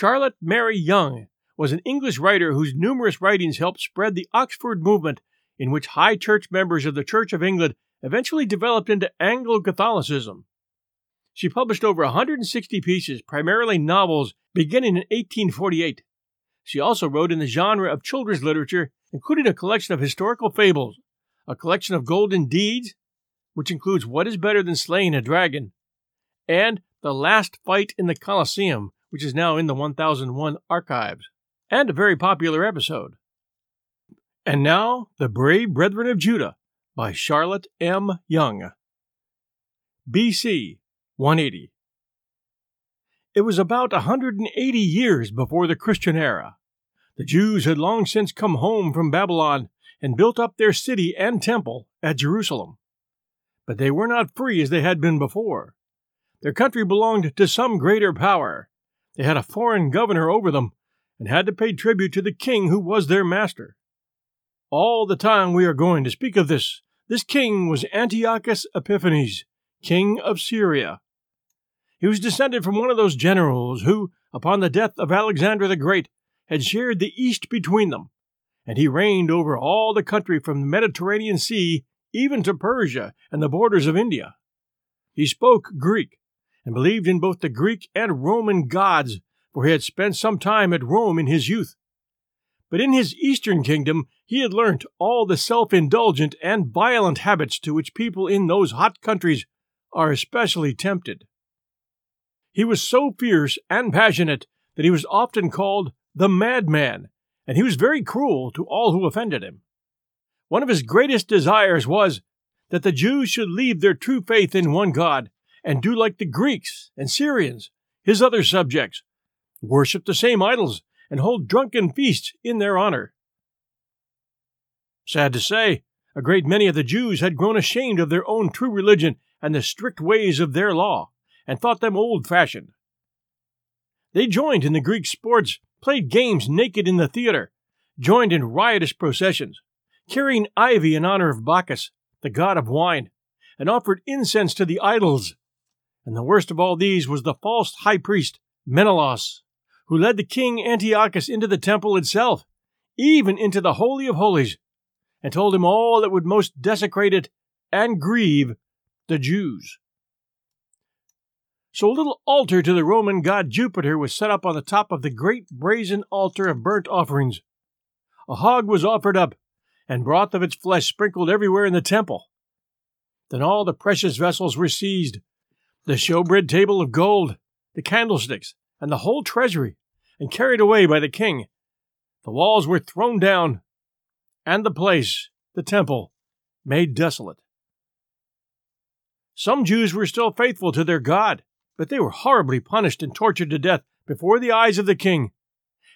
Charlotte Mary Yonge was an English writer whose numerous writings helped spread the Oxford movement, in which high church members of the Church of England eventually developed into Anglo Catholicism. She published over 160 pieces, primarily novels, beginning in 1848. She also wrote in the genre of children's literature, including a collection of historical fables, a collection of golden deeds, which includes What is Better Than Slaying a Dragon, and The Last Fight in the Colosseum, which is now in the 1001 archives, and a very popular episode. And now, The Brave Brethren of Judah by Charlotte M. Yonge. BC 180. It was about 180 years before the Christian era. The Jews had long since come home from Babylon and built up their city and temple at Jerusalem. But they were not free as they had been before. Their country belonged to some greater power. They had a foreign governor over them and had to pay tribute to the king who was their master. All the time we are going to speak of this, this king was Antiochus Epiphanes, king of Syria. He was descended from one of those generals who, upon the death of Alexander the Great, had shared the East between them, and he reigned over all the country from the Mediterranean Sea even to Persia and the borders of India. He spoke Greek and believed in both the Greek and Roman gods, for he had spent some time at Rome in his youth. But in his eastern kingdom he had learnt all the self indulgent and violent habits to which people in those hot countries are especially tempted. He was so fierce and passionate that he was often called the madman, and he was very cruel to all who offended him. One of his greatest desires was that the Jews should leave their true faith in one God and do like the Greeks and Syrians, his other subjects, worship the same idols and hold drunken feasts in their honor. Sad to say, a great many of the Jews had grown ashamed of their own true religion and the strict ways of their law, and thought them old fashioned. They joined in the Greek sports, played games naked in the theater, joined in riotous processions, carrying ivy in honor of Bacchus, the god of wine, and offered incense to the idols. And the worst of all these was the false high priest, Menelaus, who led the king Antiochus into the temple itself, even into the Holy of Holies, and told him all that would most desecrate it and grieve the Jews. So a little altar to the Roman god Jupiter was set up on the top of the great brazen altar of burnt offerings. A hog was offered up, and broth of its flesh sprinkled everywhere in the temple. Then all the precious vessels were seized the showbread table of gold, the candlesticks, and the whole treasury, and carried away by the king. The walls were thrown down, and the place, the temple, made desolate. Some Jews were still faithful to their God, but they were horribly punished and tortured to death before the eyes of the king.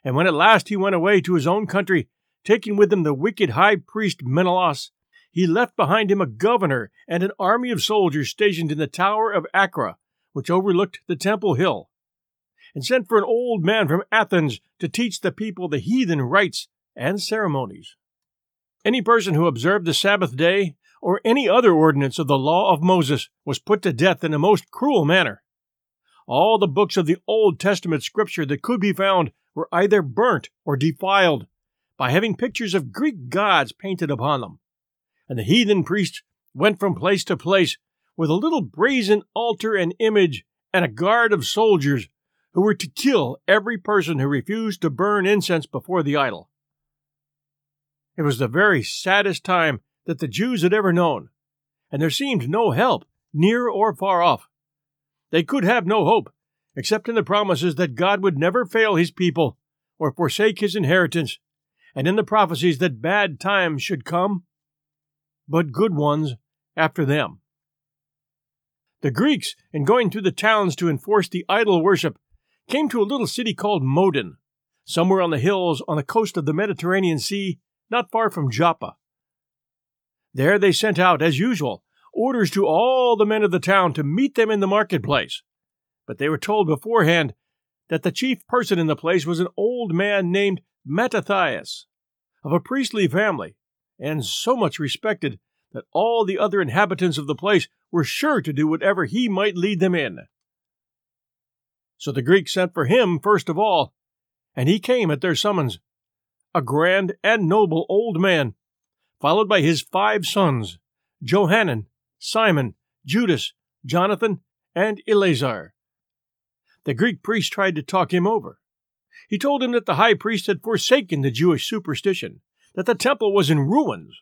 And when at last he went away to his own country, taking with him the wicked high priest Menelaus, he left behind him a governor and an army of soldiers stationed in the tower of Acra, which overlooked the temple hill, and sent for an old man from Athens to teach the people the heathen rites and ceremonies. Any person who observed the Sabbath day or any other ordinance of the law of Moses was put to death in a most cruel manner. All the books of the Old Testament scripture that could be found were either burnt or defiled by having pictures of Greek gods painted upon them. And the heathen priests went from place to place with a little brazen altar and image and a guard of soldiers who were to kill every person who refused to burn incense before the idol. It was the very saddest time that the Jews had ever known, and there seemed no help, near or far off. They could have no hope, except in the promises that God would never fail his people or forsake his inheritance, and in the prophecies that bad times should come, but good ones after them. The Greeks, in going through the towns to enforce the idol worship, came to a little city called Modin, somewhere on the hills on the coast of the Mediterranean Sea, not far from Joppa. There they sent out, as usual, orders to all the men of the town to meet them in the marketplace. But they were told beforehand that the chief person in the place was an old man named Mattathias, of a priestly family, and so much respected that all the other inhabitants of the place were sure to do whatever he might lead them in. So the Greeks sent for him first of all, and he came at their summons, a grand and noble old man, followed by his five sons, Johanan, Simon, Judas, Jonathan, and Eleazar. The Greek priest tried to talk him over. He told him that the high priest had forsaken the Jewish superstition, that the temple was in ruins,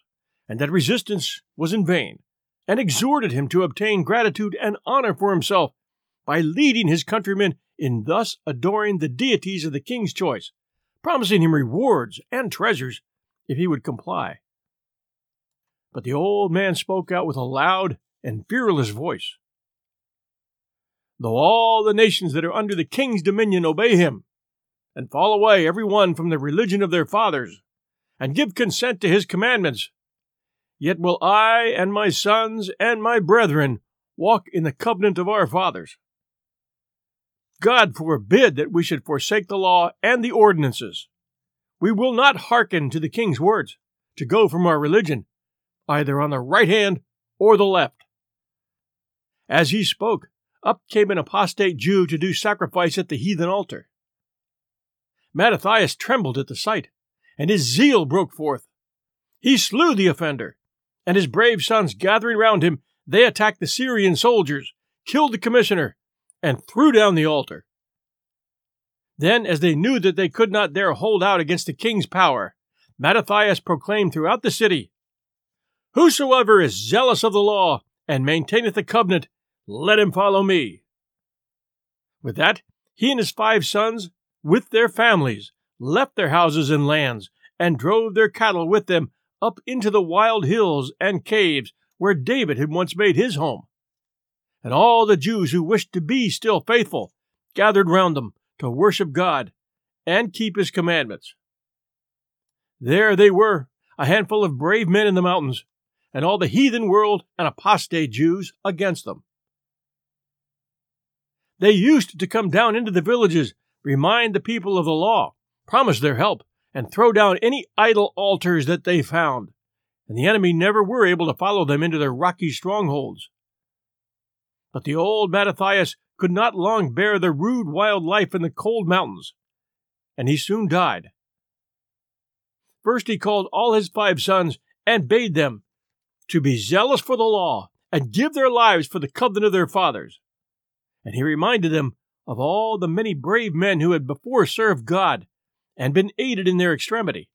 and that resistance was in vain, and exhorted him to obtain gratitude and honor for himself by leading his countrymen in thus adoring the deities of the king's choice, promising him rewards and treasures if he would comply. But the old man spoke out with a loud and fearless voice. Though all the nations that are under the king's dominion obey him, and fall away every one from the religion of their fathers, and give consent to his commandments, yet will I and my sons and my brethren walk in the covenant of our fathers. God forbid that we should forsake the law and the ordinances. We will not hearken to the king's words to go from our religion, either on the right hand or the left. As he spoke, up came an apostate Jew to do sacrifice at the heathen altar. Mattathias trembled at the sight, and his zeal broke forth. He slew the offender, and his brave sons gathering round him, they attacked the Syrian soldiers, killed the commissioner, and threw down the altar. Then, as they knew that they could not there hold out against the king's power, Mattathias proclaimed throughout the city, Whosoever is zealous of the law and maintaineth the covenant, let him follow me. With that, he and his five sons, with their families, left their houses and lands, and drove their cattle with them up into the wild hills and caves where David had once made his home and all the Jews who wished to be still faithful gathered round them to worship God and keep his commandments. There they were, a handful of brave men in the mountains, and all the heathen world and apostate Jews against them. They used to come down into the villages, remind the people of the law, promise their help, and throw down any idol altars that they found, and the enemy never were able to follow them into their rocky strongholds. But the old Mattathias could not long bear the rude wild life in the cold mountains, and he soon died. First he called all his five sons and bade them to be zealous for the law and give their lives for the covenant of their fathers. And he reminded them of all the many brave men who had before served God and been aided in their extremity.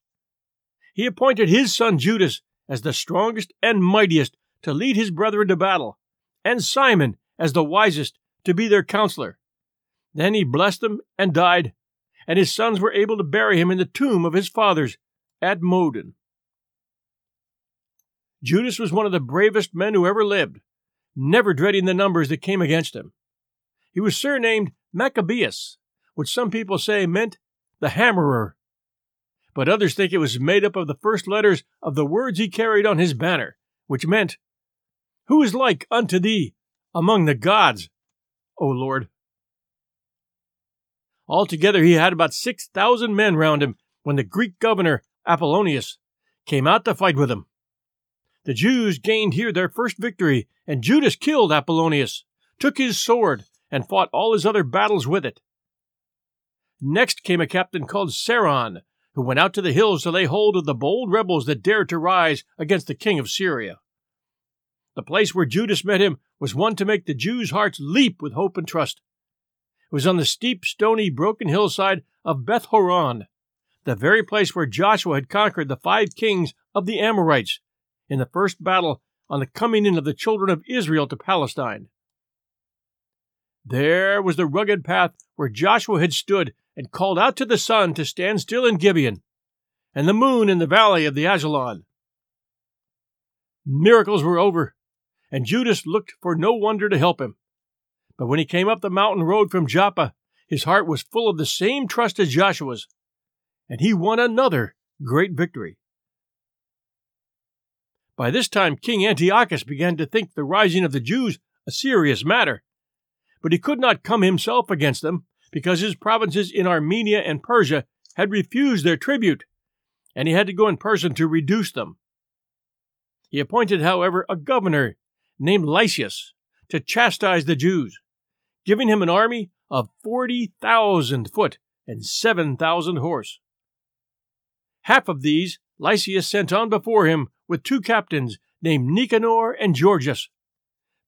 He appointed his son Judas as the strongest and mightiest to lead his brethren to battle, and Simon as the wisest to be their counselor. Then he blessed them and died, and his sons were able to bury him in the tomb of his fathers at Modin. Judas was one of the bravest men who ever lived, never dreading the numbers that came against him. He was surnamed Maccabeus, which some people say meant the hammerer. But others think it was made up of the first letters of the words he carried on his banner, which meant, Who is like unto thee, among the gods, O Lord. Altogether, he had about 6,000 men round him when the Greek governor, Apollonius, came out to fight with him. The Jews gained here their first victory, and Judas killed Apollonius, took his sword, and fought all his other battles with it. Next came a captain called Seron, who went out to the hills to lay hold of the bold rebels that dared to rise against the king of Syria. The place where Judas met him was one to make the Jews' hearts leap with hope and trust. It was on the steep, stony, broken hillside of Beth Horon, the very place where Joshua had conquered the five kings of the Amorites in the first battle on the coming in of the children of Israel to Palestine. There was the rugged path where Joshua had stood and called out to the sun to stand still in Gibeon, and the moon in the valley of the Ajalon. Miracles were over, and Judas looked for no wonder to help him. But when he came up the mountain road from Joppa, his heart was full of the same trust as Joshua's, and he won another great victory. By this time, King Antiochus began to think the rising of the Jews a serious matter, but he could not come himself against them because his provinces in Armenia and Persia had refused their tribute, and he had to go in person to reduce them. He appointed, however, a governor named Lysias to chastise the Jews, giving him an army of 40,000 foot and 7,000 horse. Half of these Lysias sent on before him with two captains named Nicanor and Gorgias,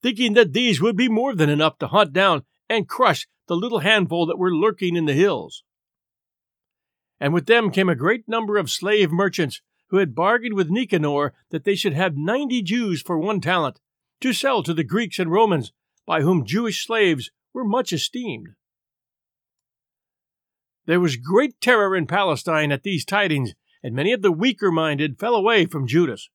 thinking that these would be more than enough to hunt down and crush the little handful that were lurking in the hills. And with them came a great number of slave merchants who had bargained with Nicanor that they should have ninety Jews for one talent, to sell to the Greeks and Romans, by whom Jewish slaves were much esteemed. There was great terror in Palestine at these tidings, and many of the weaker minded fell away from Judas.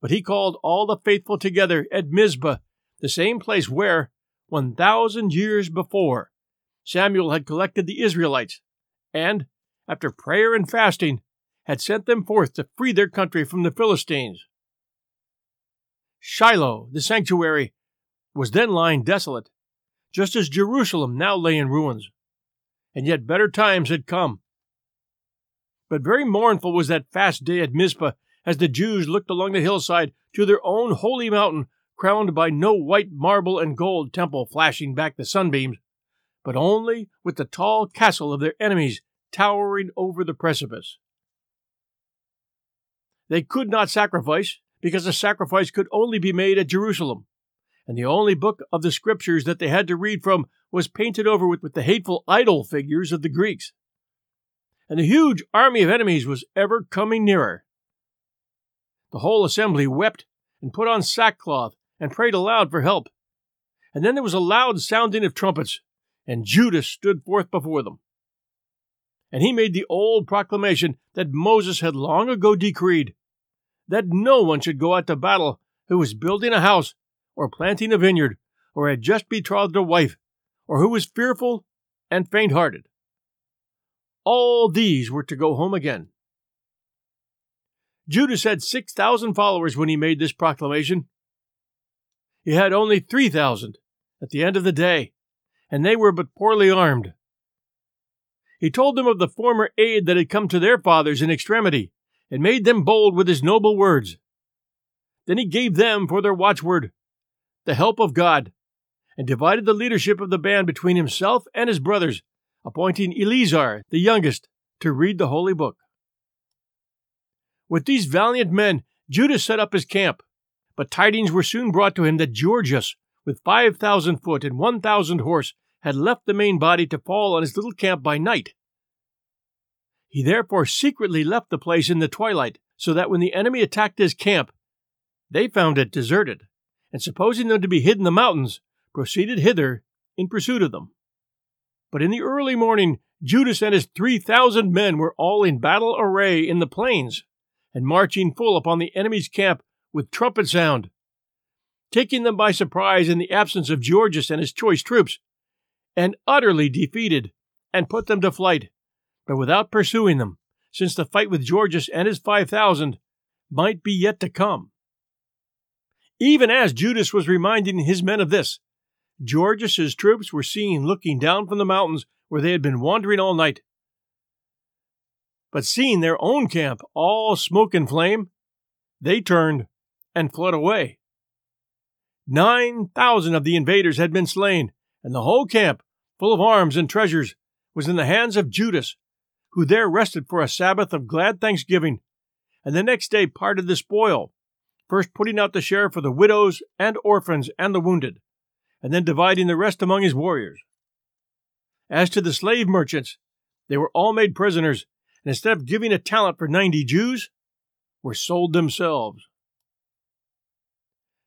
But he called all the faithful together at Mizpah, the same place where, one thousand years before, Samuel had collected the Israelites, and, after prayer and fasting, had sent them forth to free their country from the Philistines. Shiloh, the sanctuary, was then lying desolate, just as Jerusalem now lay in ruins. And yet better times had come. But very mournful was that fast day at Mizpah as the Jews looked along the hillside to their own holy mountain, crowned by no white marble and gold temple flashing back the sunbeams, but only with the tall castle of their enemies towering over the precipice. They could not sacrifice, because a sacrifice could only be made at Jerusalem, and the only book of the scriptures that they had to read from was painted over with, with the hateful idol figures of the Greeks. And the huge army of enemies was ever coming nearer. The whole assembly wept and put on sackcloth and prayed aloud for help. And then there was a loud sounding of trumpets, and Judas stood forth before them. And he made the old proclamation that Moses had long ago decreed that no one should go out to battle who was building a house, or planting a vineyard, or had just betrothed a wife, or who was fearful and faint hearted. All these were to go home again. Judas had 6,000 followers when he made this proclamation. He had only 3,000 at the end of the day, and they were but poorly armed. He told them of the former aid that had come to their fathers in extremity, and made them bold with his noble words. Then he gave them for their watchword the help of God, and divided the leadership of the band between himself and his brothers, appointing Eleazar, the youngest, to read the holy book. With these valiant men, Judas set up his camp, but tidings were soon brought to him that Gorgias, with five thousand foot and one thousand horse, had left the main body to fall on his little camp by night. He therefore secretly left the place in the twilight, so that when the enemy attacked his camp, they found it deserted, and supposing them to be hid in the mountains, proceeded hither in pursuit of them. But in the early morning, Judas and his three thousand men were all in battle array in the plains, and marching full upon the enemy's camp with trumpet sound. Taking them by surprise in the absence of Gorgias and his choice troops, and utterly defeated, and put them to flight, but without pursuing them, since the fight with Gorgias and his five thousand might be yet to come. Even as Judas was reminding his men of this, Gorgias's troops were seen looking down from the mountains where they had been wandering all night. But seeing their own camp all smoke and flame, they turned and fled away. Nine thousand of the invaders had been slain, and the whole camp, full of arms and treasures, was in the hands of Judas, who there rested for a Sabbath of glad thanksgiving, and the next day parted the spoil, first putting out the share for the widows and orphans and the wounded, and then dividing the rest among his warriors. As to the slave merchants, they were all made prisoners, and instead of giving a talent for ninety Jews, were sold themselves.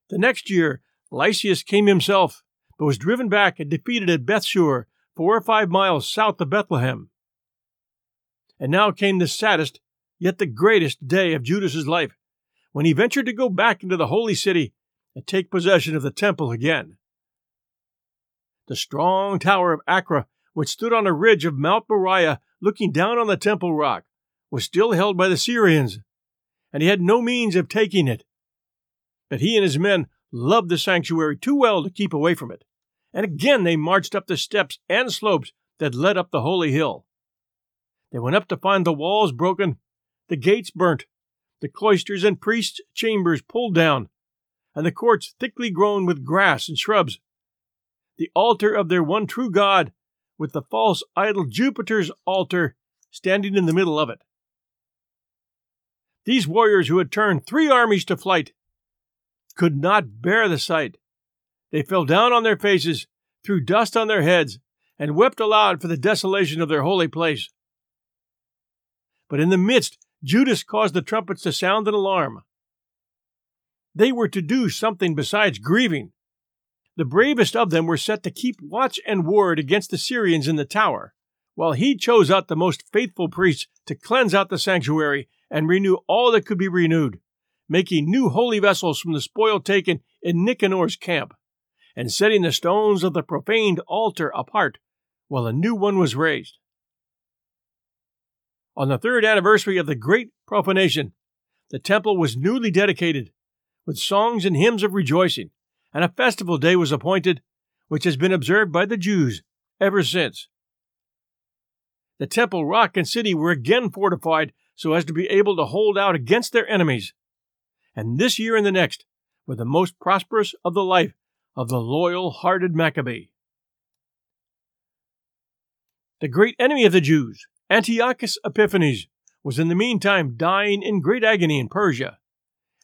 The next year, Lysias came himself, but was driven back and defeated at Bethsur, four or five miles south of Bethlehem. And now came the saddest, yet the greatest day of Judas's life, when he ventured to go back into the holy city and take possession of the temple again. The strong tower of Acra, which stood on a ridge of Mount Moriah looking down on the temple rock, was still held by the Syrians, and he had no means of taking it. But he and his men loved the sanctuary too well to keep away from it, and again they marched up the steps and slopes that led up the holy hill. They went up to find the walls broken, the gates burnt, the cloisters and priests' chambers pulled down, and the courts thickly grown with grass and shrubs. The altar of their one true God with the false idol Jupiter's altar standing in the middle of it. These warriors who had turned three armies to flight could not bear the sight. They fell down on their faces, threw dust on their heads, and wept aloud for the desolation of their holy place. But in the midst, Judas caused the trumpets to sound an alarm. They were to do something besides grieving. The bravest of them were set to keep watch and ward against the Syrians in the tower, while he chose out the most faithful priests to cleanse out the sanctuary and renew all that could be renewed, making new holy vessels from the spoil taken in Nicanor's camp, and setting the stones of the profaned altar apart while a new one was raised. On the third anniversary of the great profanation, the temple was newly dedicated with songs and hymns of rejoicing, and a festival day was appointed, which has been observed by the Jews ever since. The temple rock and city were again fortified so as to be able to hold out against their enemies. And this year and the next were the most prosperous of the life of the loyal hearted Maccabee. The great enemy of the Jews, Antiochus Epiphanes, was in the meantime dying in great agony in Persia,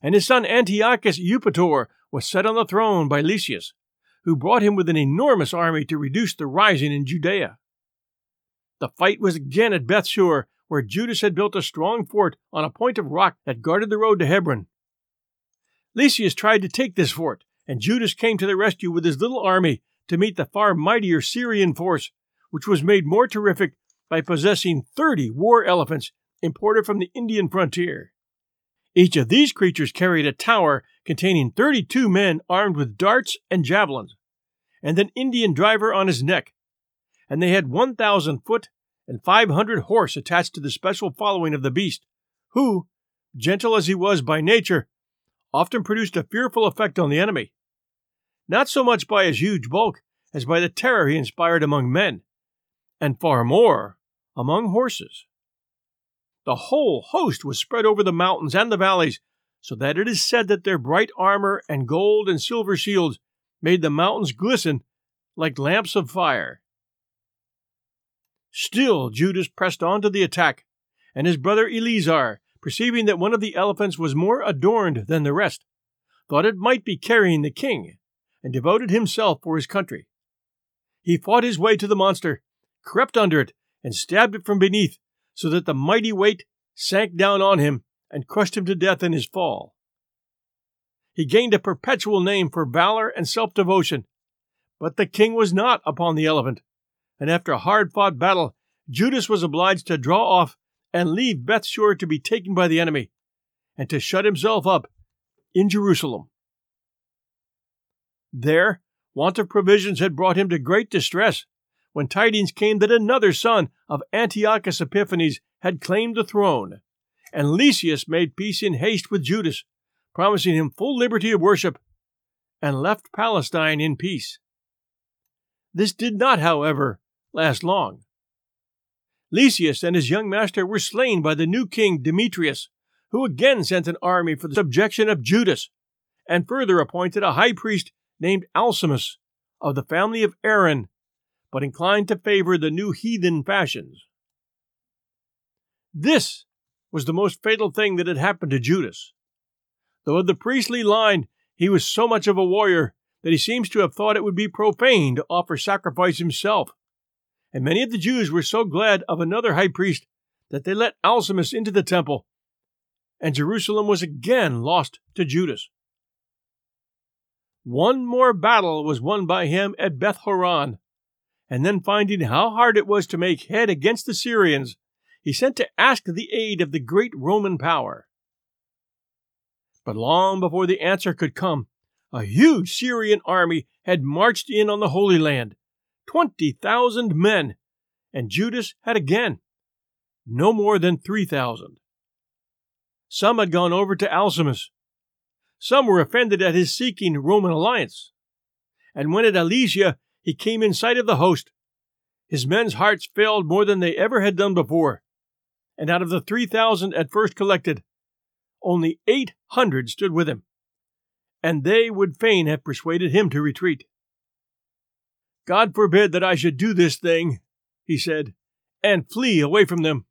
and his son Antiochus Eupator was set on the throne by Lysias, who brought him with an enormous army to reduce the rising in Judea. The fight was again at Bethshur, where Judas had built a strong fort on a point of rock that guarded the road to Hebron. Lysias tried to take this fort, and Judas came to the rescue with his little army to meet the far mightier Syrian force, which was made more terrific by possessing 30 war elephants imported from the Indian frontier. Each of these creatures carried a tower containing 32 men armed with darts and javelins, and an Indian driver on his neck, and they had 1,000 foot and 500 horse attached to the special following of the beast, who, gentle as he was by nature, often produced a fearful effect on the enemy. Not so much by his huge bulk as by the terror he inspired among men, and far more among horses. The whole host was spread over the mountains and the valleys, so that it is said that their bright armor and gold and silver shields made the mountains glisten like lamps of fire. Still, Judas pressed on to the attack, and his brother Eleazar, perceiving that one of the elephants was more adorned than the rest, thought it might be carrying the king, and devoted himself for his country. He fought his way to the monster, crept under it, and stabbed it from beneath, so that the mighty weight sank down on him and crushed him to death in his fall. He gained a perpetual name for valor and self devotion, but the king was not upon the elephant, and after a hard fought battle, Judas was obliged to draw off and leave Bethsur to be taken by the enemy, and to shut himself up in Jerusalem. There, want of provisions had brought him to great distress, when tidings came that another son of Antiochus Epiphanes had claimed the throne, and Lysias made peace in haste with Judas, promising him full liberty of worship, and left Palestine in peace. This did not, however, last long. Lysias and his young master were slain by the new king Demetrius, who again sent an army for the subjection of Judas, and further appointed a high priest named Alcimus of the family of Aaron but inclined to favor the new heathen fashions. This was the most fatal thing that had happened to Judas. Though of the priestly line, he was so much of a warrior that he seems to have thought it would be profane to offer sacrifice himself. And many of the Jews were so glad of another high priest that they let Alcimus into the temple, and Jerusalem was again lost to Judas. One more battle was won by him at Beth Horon, and then finding how hard it was to make head against the Syrians, he sent to ask the aid of the great Roman power. But long before the answer could come, a huge Syrian army had marched in on the Holy Land, 20,000 men, and Judas had again no more than 3,000. Some had gone over to Alcimus. Some were offended at his seeking Roman alliance. And when at Alesia he came in sight of the host. His men's hearts failed more than they ever had done before, and out of the 3,000 at first collected, only 800 stood with him, and they would fain have persuaded him to retreat. God forbid that I should do this thing, he said, and flee away from them.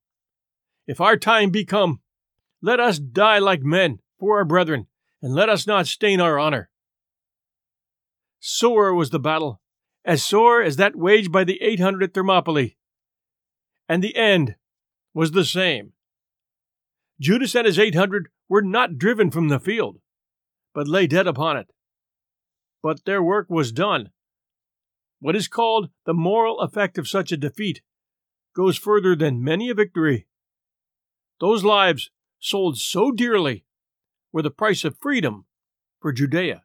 If our time be come, let us die like men for our brethren, and let us not stain our honor. Sore was the battle, as sore as that waged by the 800 at Thermopylae, and the end was the same. Judas and his 800 were not driven from the field, but lay dead upon it. But their work was done. What is called the moral effect of such a defeat goes further than many a victory. Those lives, sold so dearly, were the price of freedom for Judea.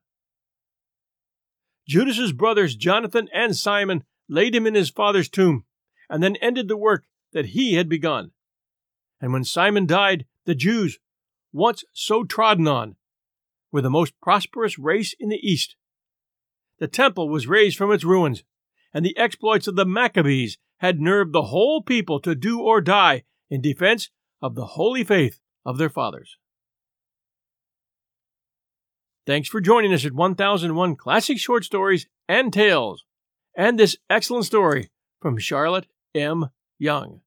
Judas's brothers Jonathan and Simon laid him in his father's tomb, and then ended the work that he had begun. And when Simon died, the Jews, once so trodden on, were the most prosperous race in the East. The temple was raised from its ruins, and the exploits of the Maccabees had nerved the whole people to do or die in defense of the holy faith of their fathers. Thanks for joining us at 1001 Classic Short Stories and Tales, and this excellent story from Charlotte M. Yonge.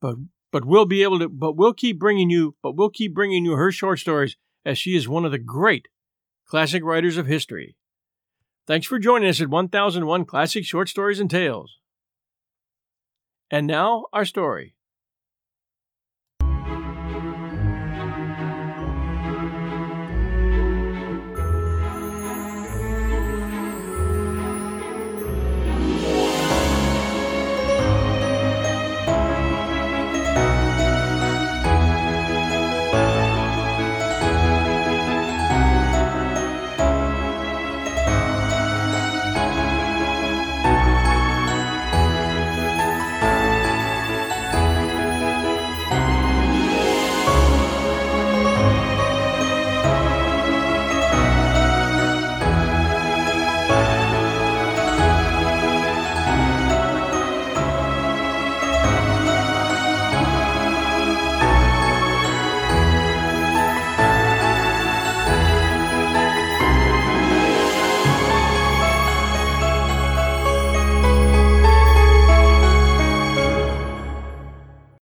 But but we'll be able to but we'll keep bringing you but we'll keep bringing you her short stories as she is one of the great classic writers of history. Thanks for joining us at 1001 Classic Short Stories and Tales. And now our story.